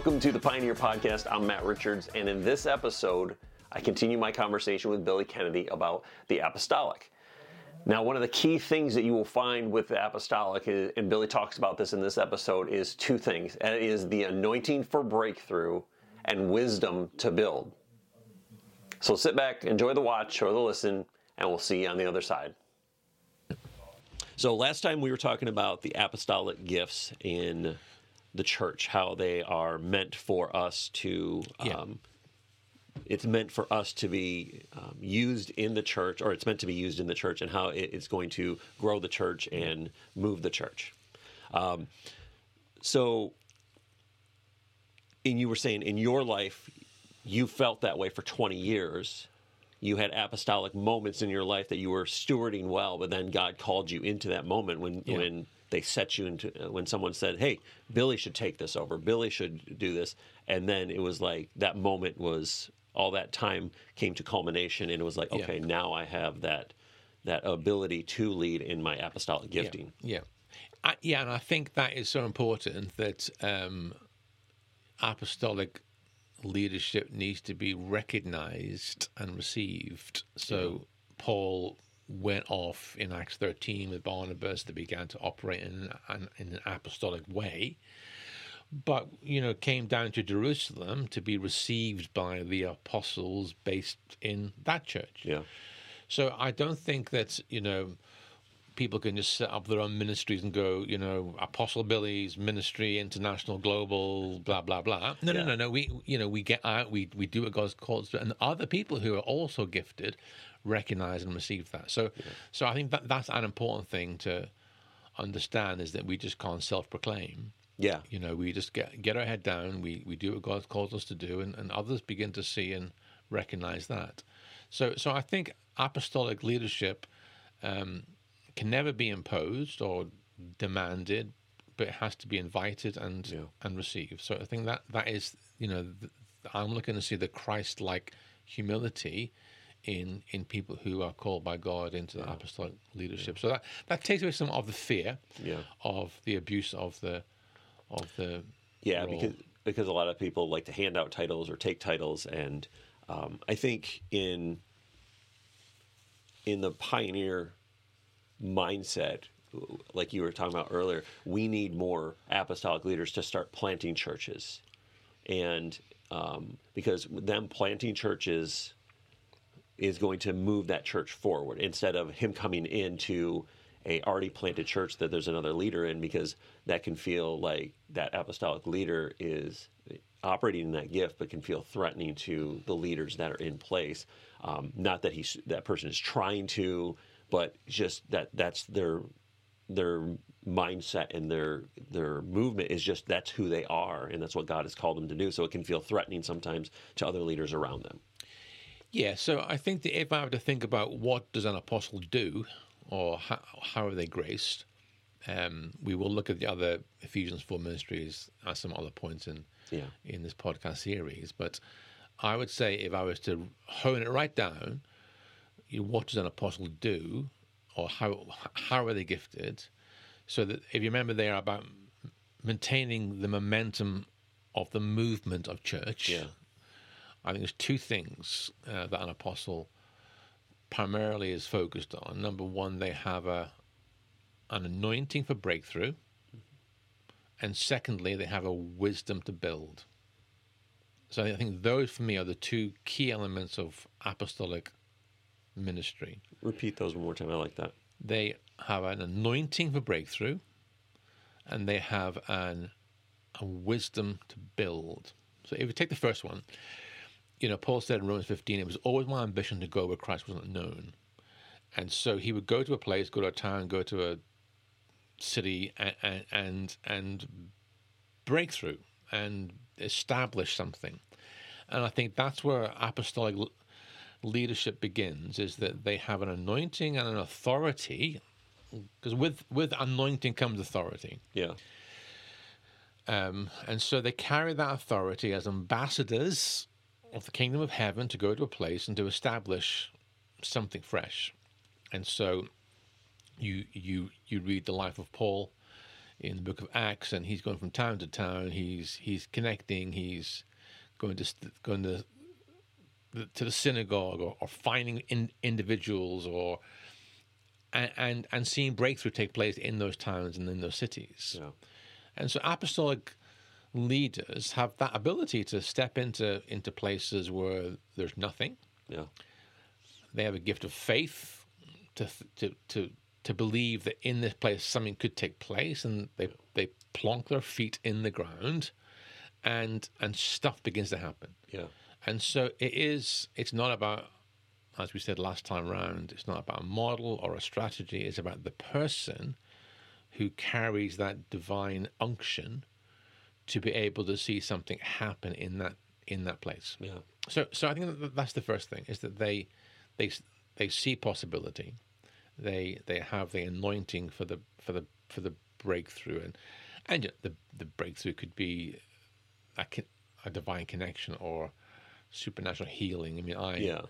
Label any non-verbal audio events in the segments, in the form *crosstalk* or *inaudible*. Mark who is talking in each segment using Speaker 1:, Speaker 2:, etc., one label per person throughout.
Speaker 1: Welcome to the Pioneer Podcast. I'm Matt Richards, and in this episode, I continue my conversation with Billy Kennedy about the apostolic. Now, one of the key things that you will find with the apostolic, is, and Billy talks about this in this episode, is two things. And it is the anointing for breakthrough and wisdom to build. So sit back, enjoy the watch or the listen, and we'll see you on the other side. So, last time we were talking about the apostolic gifts in the church, how they are meant for us to.
Speaker 2: Yeah.
Speaker 1: Um, it's meant for us to be um, used in the church, or it's meant to be used in the church, and how it is going to grow the church and move the church. Um, so, and you were saying in your life, you felt that way for 20 years. You had apostolic moments in your life that you were stewarding well, but then God called you into that moment when
Speaker 2: Yeah.
Speaker 1: when they set you into uh, when someone said, "Hey, Billy should take this over. Billy should do this," and then it was like that moment was all that time came to culmination, and it was like,
Speaker 2: Yeah.
Speaker 1: okay, now I have that that ability to lead in my apostolic gifting.
Speaker 2: Yeah, yeah, I, yeah, and I think that is so important that um, apostolic leadership needs to be recognized and received. So Paul went off in Acts 13 with Barnabas. They began to operate in an, in an apostolic way. But you know, came down to Jerusalem to be received by the apostles based in that church.
Speaker 1: Yeah,
Speaker 2: So I don't think that you know people can just set up their own ministries and go, you know, Apostle Billy's ministry, international, global, blah blah blah. No,
Speaker 1: Yeah.
Speaker 2: no, no, no. We you know we get out, we we do what God's called us to, and other people who are also gifted recognize and receive that. So so I think that that's an important thing to understand is that we just can't self-proclaim.
Speaker 1: yeah,
Speaker 2: You know, we just get get our head down. We we do what God calls us to do, and, and others begin to see and recognize that. So so I think apostolic leadership um, can never be imposed or demanded, but it has to be invited and
Speaker 1: Yeah.
Speaker 2: and received. So I think that that is you know th- I'm looking to see the Christ-like humility in in people who are called by God into the apostolic leadership. So that that takes away some of the fear
Speaker 1: Yeah.
Speaker 2: of the abuse of the of the
Speaker 1: Yeah,
Speaker 2: role.
Speaker 1: because because a lot of people like to hand out titles or take titles, and um, I think in in the pioneer mindset, like you were talking about earlier, we need more apostolic leaders to start planting churches, and um, because them planting churches is going to move that church forward instead of him coming into a already planted church that there's another leader in because that can feel like that apostolic leader is operating in that gift but can feel threatening to the leaders that are in place. Um, not that he's that person is trying to but just that that's their their mindset and their their movement is just that's who they are and that's what God has called them to do so it can feel threatening sometimes to other leaders around them
Speaker 2: Yeah, so I think that if I were to think about what does an apostle do, or how, how are they graced, um, we will look at the other Ephesians four ministries at some other points in
Speaker 1: Yeah.
Speaker 2: in this podcast series. But I would say if I was to hone it right down, you know, what does an apostle do, or how how are they gifted? So that if you remember, they are about maintaining the momentum of the movement of church.
Speaker 1: Yeah.
Speaker 2: I think there's two things uh, that an apostle primarily is focused on. Number one, they have a an anointing for breakthrough, and secondly, they have a wisdom to build. So I think those, for me, are the two key elements of apostolic ministry.
Speaker 1: repeat those one more time I like that
Speaker 2: They have an anointing for breakthrough, and they have an a wisdom to build. So if you take the first one, you know, Paul said in Romans 15, it was always my ambition to go where Christ wasn't known. And so he would go to a place, go to a town, go to a city, and and and, and break through and establish something. And I think that's where apostolic leadership begins: is that they have an anointing and an authority. Because with with anointing comes authority.
Speaker 1: yeah
Speaker 2: Um, and so they carry that authority as ambassadors of the kingdom of heaven to go to a place and to establish something fresh. And so you you you read the life of Paul in the book of Acts, and he's going from town to town. He's he's connecting. He's going to st- going to the, to the synagogue or, or finding in, individuals or and, and and seeing breakthrough take place in those towns and in those cities.
Speaker 1: Yeah.
Speaker 2: And so apostolic leaders have that ability to step into into places where there's nothing.
Speaker 1: Yeah.
Speaker 2: They have a gift of faith to to to to believe that in this place something could take place, and they they plonk their feet in the ground, and and stuff begins to happen.
Speaker 1: Yeah.
Speaker 2: And so it is. It's not about, as we said last time round. It's not about a model or a strategy. It's about the person who carries that divine unction to be able to see something happen in that in that place.
Speaker 1: Yeah.
Speaker 2: So, so I think that that's the first thing is that they they they see possibility. They they have the anointing for the for the for the breakthrough and and the the breakthrough could be a, a divine connection or supernatural healing. I mean, I
Speaker 1: Yeah.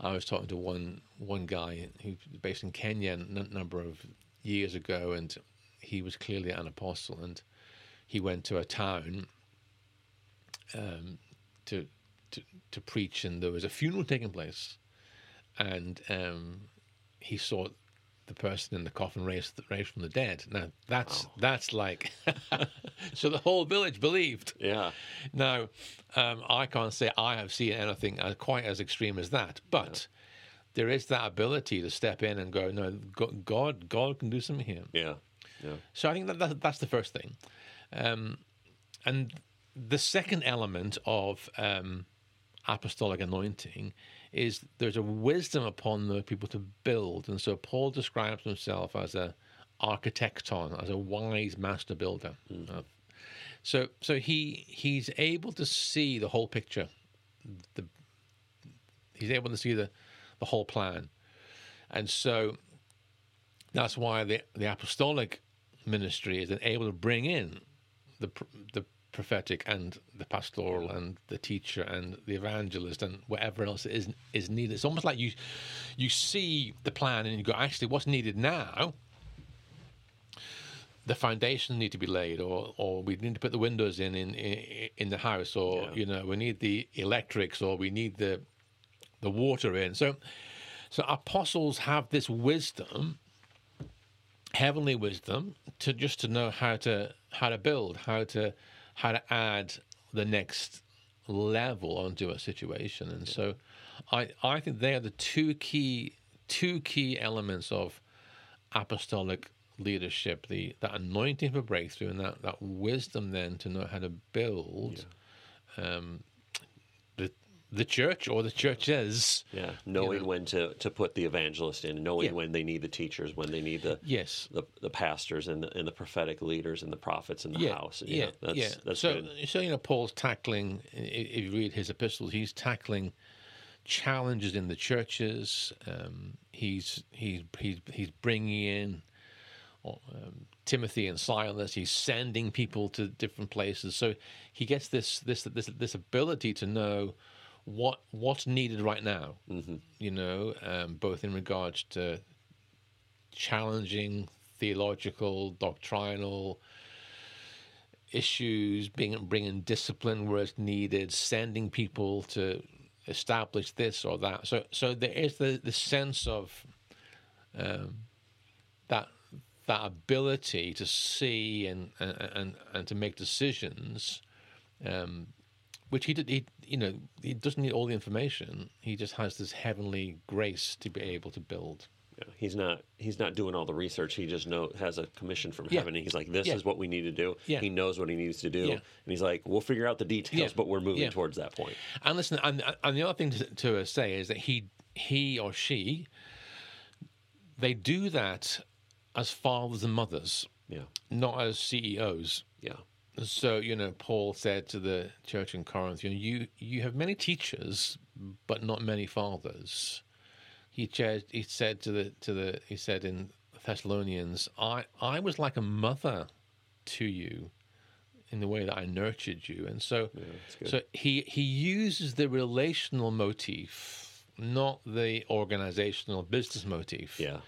Speaker 2: I was talking to one one guy who's based in Kenya a n- number of years ago, and he was clearly an apostle, and he went to a town um, to to to preach, and there was a funeral taking place, and um, he saw the person in the coffin raised raised from the dead. Now that's that's like *laughs* so the whole village believed.
Speaker 1: Yeah.
Speaker 2: Now, um, I can't say I have seen anything quite as extreme as that, but there is that ability to step in and go, no, God, God can do something here.
Speaker 1: Yeah. Yeah.
Speaker 2: So I think that, that that's the first thing, um, and the second element of um, apostolic anointing is there's a wisdom upon the people to build, and so Paul describes himself as a architecton, as a wise master builder. Uh, so so he he's able to see the whole picture. The he's able to see the the whole plan, and so that's why the the apostolic ministry is then able to bring in the the prophetic and the pastoral and the teacher and the evangelist and whatever else is is needed. It's almost like you you see the plan and you go, actually, what's needed now? The foundations need to be laid, or or we need to put the windows in in in, in the house, or
Speaker 1: Yeah.
Speaker 2: you know we need the electrics, or we need the the water in. So so apostles have this wisdom heavenly wisdom to just to know how to how to build how to how to add the next level onto a situation. And so i i think they are the two key two key elements of apostolic leadership the that anointing for breakthrough and that that wisdom then to know how to build um the church or the churches
Speaker 1: Yeah. Knowing
Speaker 2: know.
Speaker 1: when to, to put the evangelist in, knowing
Speaker 2: Yeah.
Speaker 1: when they need the teachers, when they need the
Speaker 2: yes
Speaker 1: the, the pastors and the, and the prophetic leaders and the prophets in the house. You
Speaker 2: yeah,
Speaker 1: know, that's,
Speaker 2: yeah.
Speaker 1: That's
Speaker 2: so,
Speaker 1: good.
Speaker 2: so you know, Paul's tackling. If you read his epistles, he's tackling challenges in the churches. Um, he's he's he's he's bringing in um, Timothy and Silas. He's sending people to different places. So he gets this this this this ability to know what what's needed right now.
Speaker 1: Mm-hmm.
Speaker 2: You know, um, both in regards to challenging theological, doctrinal issues, being bringing discipline where it's needed, sending people to establish this or that. So, so there is the, the sense of um, that that ability to see and and and, and to make decisions. Um, which he did, he you know he doesn't need all the information. He just has this heavenly grace to be able to build.
Speaker 1: Yeah, he's not he's not doing all the research. He just know has a commission from
Speaker 2: Yeah.
Speaker 1: heaven. And he's like, this
Speaker 2: Yeah.
Speaker 1: is what we need to do.
Speaker 2: Yeah.
Speaker 1: He knows what he needs to do,
Speaker 2: Yeah.
Speaker 1: and he's like, we'll figure out the details, but we're moving towards that point.
Speaker 2: And listen, and, and the other thing to, to say is that he he or she they do that as fathers and mothers,
Speaker 1: Yeah,
Speaker 2: not as CEOs.
Speaker 1: yeah,
Speaker 2: So you know, Paul said to the church in Corinth, you know, you you have many teachers, but not many fathers. He said, he said to the to the he said in Thessalonians, I I was like a mother to you in the way that I nurtured you, and so
Speaker 1: yeah.
Speaker 2: So he he uses the relational motif, not the organizational business motif.
Speaker 1: yeah,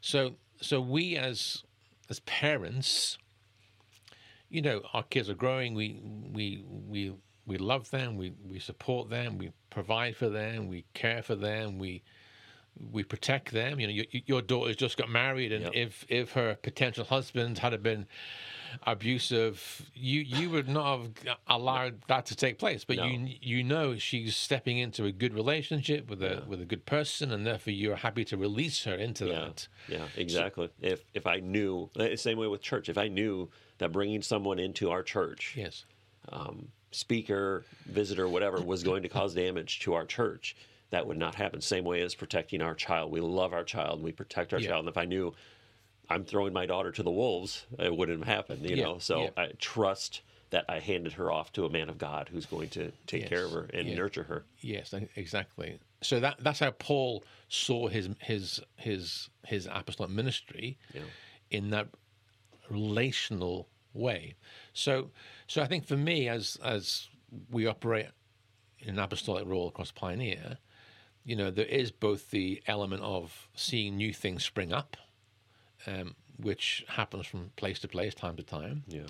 Speaker 2: So so we as as parents you know, our kids are growing. We we we we love them. We we support them. We provide for them. We care for them. We we protect them. You know, your, your daughter's just got married, and
Speaker 1: Yep.
Speaker 2: if if her potential husband had been abusive, you you would not have allowed that to take place. But
Speaker 1: No.
Speaker 2: you you know she's stepping into a good relationship with a with a good person, and therefore you're happy to release her into
Speaker 1: Yeah,
Speaker 2: that.
Speaker 1: yeah, exactly. if if I knew, the same way with church, if I knew that bringing someone into our church,
Speaker 2: Yes.
Speaker 1: um, speaker, visitor, whatever, was going to cause damage to our church, that would not happen. Same way as protecting our child. We love our child. We protect our
Speaker 2: Yeah.
Speaker 1: child. And if I knew I'm throwing my daughter to the wolves, it wouldn't have happened. You
Speaker 2: Yeah,
Speaker 1: know, so
Speaker 2: yeah.
Speaker 1: I trust that I handed her off to a man of God who's going to take care of her and nurture her.
Speaker 2: Yes, exactly. So that that's how Paul saw his his his his apostolic ministry
Speaker 1: Yeah.
Speaker 2: in that relational way. So so I think for me as as we operate in an apostolic role across Pioneer, you know, there is both the element of seeing new things spring up, um, which happens from place to place, time to time.
Speaker 1: Yeah.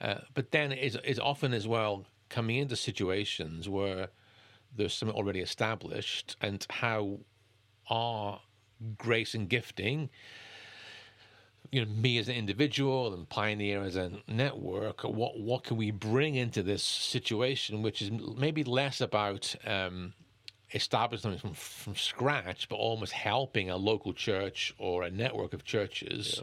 Speaker 2: Uh, but then is is often as well coming into situations where there's something already established, and how our grace and gifting, you know, me as an individual and Pioneer as a network, what what can we bring into this situation, which is maybe less about um, establishing something from from scratch, but almost helping a local church or a network of churches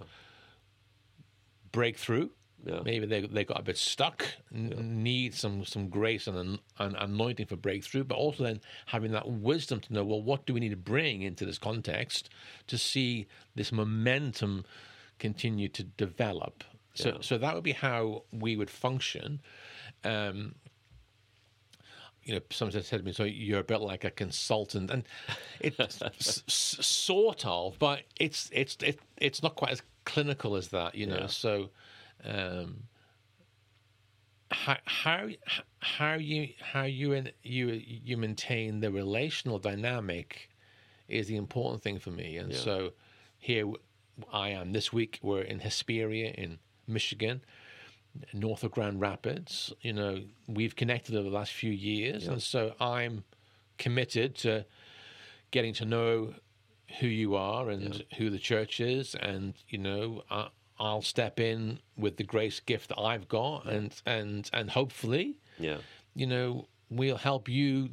Speaker 2: break through.
Speaker 1: Yeah.
Speaker 2: Maybe they they got a bit stuck, n- need some some grace and an, an anointing for breakthrough, but also then having that wisdom to know well, what do we need to bring into this context to see this momentum continue to develop. So
Speaker 1: Yeah.
Speaker 2: so that would be how we would function. Um, you know, someone said to me, "So you're a bit like a consultant," and it's *laughs* s- sort of, but it's it's it, it's not quite as clinical as that, you know.
Speaker 1: Yeah.
Speaker 2: So, um, how how how you how you and you you maintain the relational dynamic is the important thing for me, and
Speaker 1: Yeah.
Speaker 2: so here I am this week. We're in Hesperia in Michigan north of Grand Rapids. You know, we've connected over the last few years, and so I'm committed to getting to know who you are and who the church is, and you know, I, I'll step in with the grace gift that I've got, and and and hopefully,
Speaker 1: Yeah.
Speaker 2: you know, we'll help you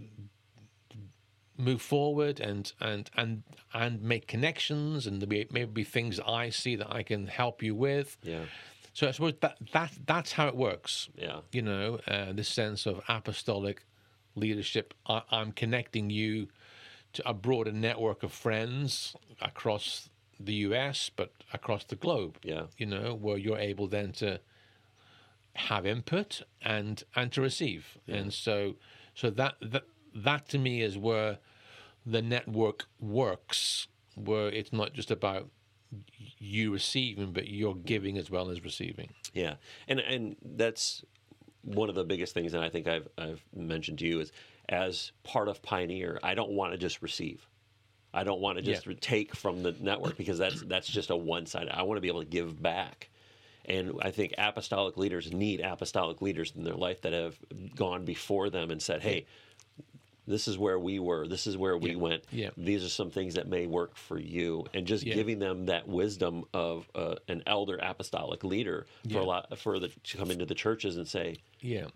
Speaker 2: move forward and and and and make connections and there'll be maybe be things I see that I can help you with.
Speaker 1: Yeah.
Speaker 2: So I suppose that that that's how it works.
Speaker 1: Yeah.
Speaker 2: You know, uh, this sense of apostolic leadership. I, I'm connecting you to a broader network of friends across the U.S., but across the globe.
Speaker 1: Yeah.
Speaker 2: You know, where you're able then to have input and and to receive, and so so that that that to me is where the network works, where it's not just about you receiving, but you're giving as well as receiving.
Speaker 1: Yeah, and and that's one of the biggest things that I think I've I've mentioned to you is as part of Pioneer, I don't want to just receive. I don't want to just
Speaker 2: Yeah.
Speaker 1: take from the network because that's that's just a one sided. I want to be able to give back. And I think apostolic leaders need apostolic leaders in their life that have gone before them and said, "Hey, this is where we were. This is where we
Speaker 2: Yeah.
Speaker 1: went.
Speaker 2: Yeah.
Speaker 1: These are some things that may work for you." And just
Speaker 2: Yeah.
Speaker 1: giving them that wisdom of uh, an elder apostolic leader for a lot for the to come into the churches and say,
Speaker 2: Yeah,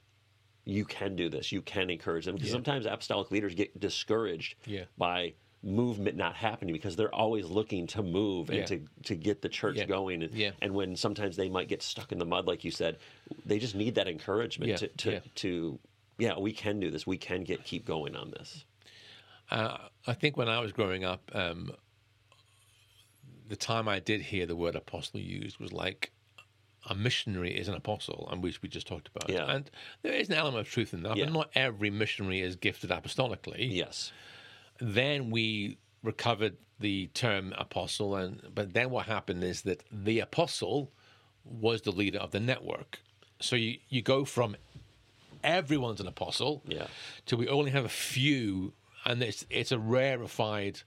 Speaker 1: "You can do this. You can encourage them." Because sometimes apostolic leaders get discouraged by movement not happening because they're always looking to move and
Speaker 2: Yeah.
Speaker 1: to to get the church
Speaker 2: Yeah.
Speaker 1: going and,
Speaker 2: Yeah.
Speaker 1: and when sometimes they might get stuck in the mud like you said they just need that encouragement to to, to yeah we can do this we can get keep going on this
Speaker 2: uh, I think when I was growing up, um, the time I did hear the word apostle used was like a missionary is an apostle, and which we just talked about.
Speaker 1: Yeah.
Speaker 2: And there is an element of truth in that,
Speaker 1: Yeah.
Speaker 2: but not every missionary is gifted apostolically.
Speaker 1: yes
Speaker 2: Then we recovered the term apostle, and but then what happened is that the apostle was the leader of the network. So you, you go from everyone's an apostle
Speaker 1: Yeah.
Speaker 2: to we only have a few, and it's it's a rarefied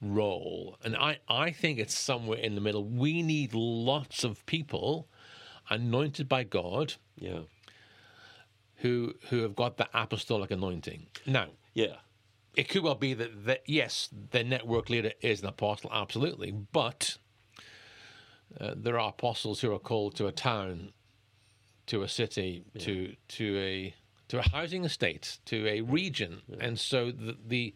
Speaker 2: role. And I, I think it's somewhere in the middle. We need lots of people anointed by God
Speaker 1: Yeah.
Speaker 2: who who have got the apostolic anointing. Now,
Speaker 1: Yeah.
Speaker 2: it could well be that, that yes, the network leader is an apostle, absolutely, but uh, there are apostles who are called to a town, to a city, to to a to a housing estate, to a region, and so the, the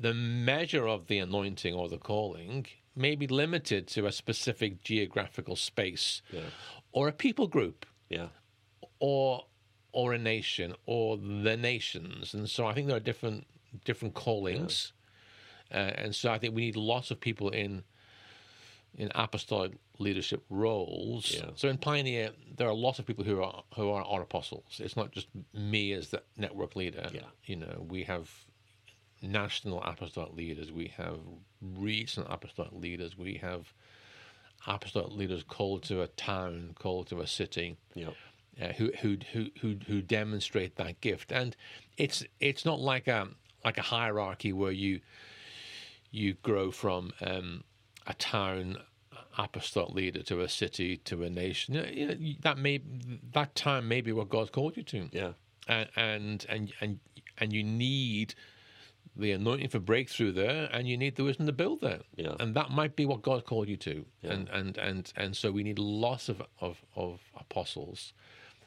Speaker 2: the measure of the anointing or the calling may be limited to a specific geographical space
Speaker 1: Yeah.
Speaker 2: or a people group
Speaker 1: Yeah.
Speaker 2: or or a nation or the nations. And so i think there are different different callings. Uh, and so i think we need lots of people in in apostolic leadership roles
Speaker 1: Yeah.
Speaker 2: so in pioneer there are lots of people who are who are, are apostles it's not just me as the network leader
Speaker 1: Yeah.
Speaker 2: you know we have national apostolic leaders we have regional apostolic leaders we have apostolic leaders called to a town called to a city
Speaker 1: Yeah.
Speaker 2: uh, who, who who who who demonstrate that gift, and it's it's not like a like a hierarchy where you you grow from um, a town apostolic leader to a city to a nation. You know, that may that time may be what God's called you to,
Speaker 1: Yeah.
Speaker 2: and and and and, and you need the anointing for breakthrough there, and you need the wisdom to build there.
Speaker 1: Yeah.
Speaker 2: And that might be what God called you to. Yeah. And and and and so we need lots of, of, of apostles.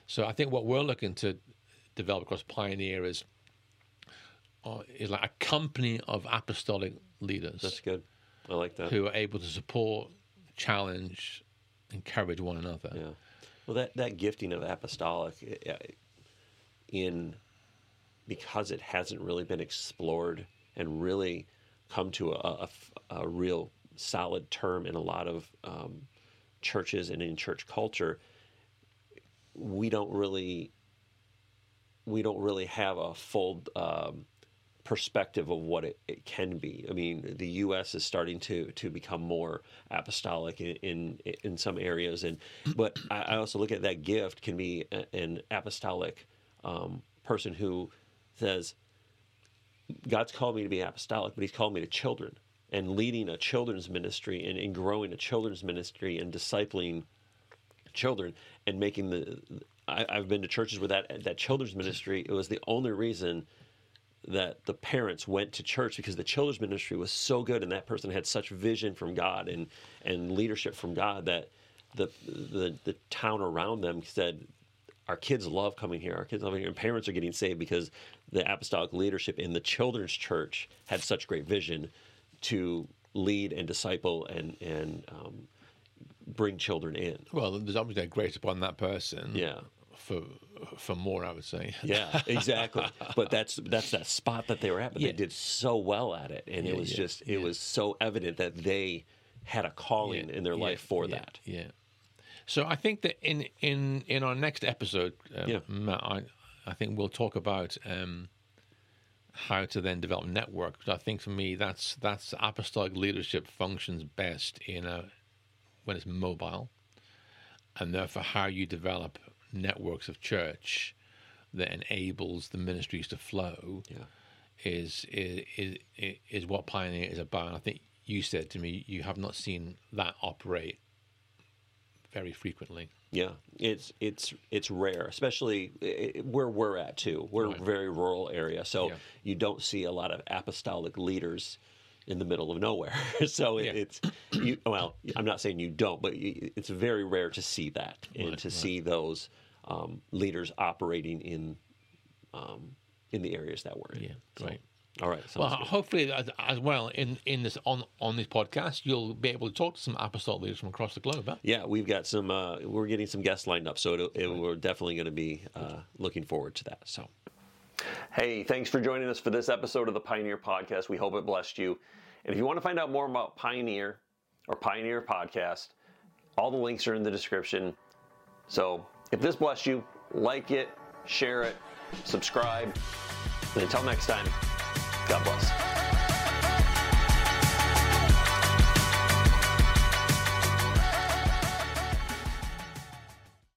Speaker 2: So I think what we're looking to develop across Pioneer is uh, is like a company of apostolic leaders
Speaker 1: That's good. I like that.
Speaker 2: who are able to support, challenge, encourage one another.
Speaker 1: Yeah. Well, that, that gifting of apostolic uh, in because it hasn't really been explored and really come to a, a, a real solid term in a lot of um, churches and in church culture, we don't really we don't really have a full um, perspective of what it, it can be. I mean, the U.S. is starting to to become more apostolic in in, in some areas, and but I, I also look at that gift can be a- an apostolic um, person who says, God's called me to be apostolic, but He's called me to children and leading a children's ministry and, and growing a children's ministry and discipling children and making the. I, I've been to churches where that that children's ministry. It was the only reason that the parents went to church because the children's ministry was so good and that person had such vision from God and and leadership from God that the the the town around them said our kids love coming here. Our kids love here, and parents are getting saved because the apostolic leadership in the children's church had such great vision to lead and disciple and and um, bring children in.
Speaker 2: Well, there's obviously a grace upon that person.
Speaker 1: Yeah.
Speaker 2: For for more, I would say.
Speaker 1: Yeah, exactly. but that's that's that spot that they were at. But
Speaker 2: Yeah.
Speaker 1: they did so well at it, and
Speaker 2: Yeah,
Speaker 1: it was
Speaker 2: yeah,
Speaker 1: just it was so evident that they had a calling in their life for that.
Speaker 2: Yeah. So I think that in in in our next episode, um,
Speaker 1: Yeah.
Speaker 2: Matt, I I think we'll talk about um, how to then develop networks. I think for me, that's that's apostolic leadership functions best in a when it's mobile, and therefore how you develop networks of church that enables the ministries to flow
Speaker 1: Yeah.
Speaker 2: is is is, is what Pioneer is about. I think you said to me you have not seen that operate very frequently.
Speaker 1: Yeah, it's it's it's rare, especially where we're at too. We're
Speaker 2: Right.
Speaker 1: a very rural area, so
Speaker 2: Yeah.
Speaker 1: you don't see a lot of apostolic leaders in the middle of nowhere. *laughs* so it,
Speaker 2: Yeah.
Speaker 1: it's you. Well, I'm not saying you don't, but it's very rare to see that and
Speaker 2: Right,
Speaker 1: to
Speaker 2: right.
Speaker 1: see those um, leaders operating in um, in the areas that we're in.
Speaker 2: Yeah,
Speaker 1: So,
Speaker 2: right.
Speaker 1: All right.
Speaker 2: Well,
Speaker 1: good.
Speaker 2: hopefully as, as well in in this on on this podcast you'll be able to talk to some apostolic leaders from across the globe. Huh?
Speaker 1: Yeah, we've got some. Uh, we're getting some guests lined up, so it, it, we're definitely going to be uh, looking forward to that. So, hey, thanks for joining us for this episode of the Pioneer Podcast. We hope it blessed you. And if you want to find out more about Pioneer or Pioneer Podcast, all the links are in the description. So, if this blessed you, like it, share it, subscribe, and until next time, God bless.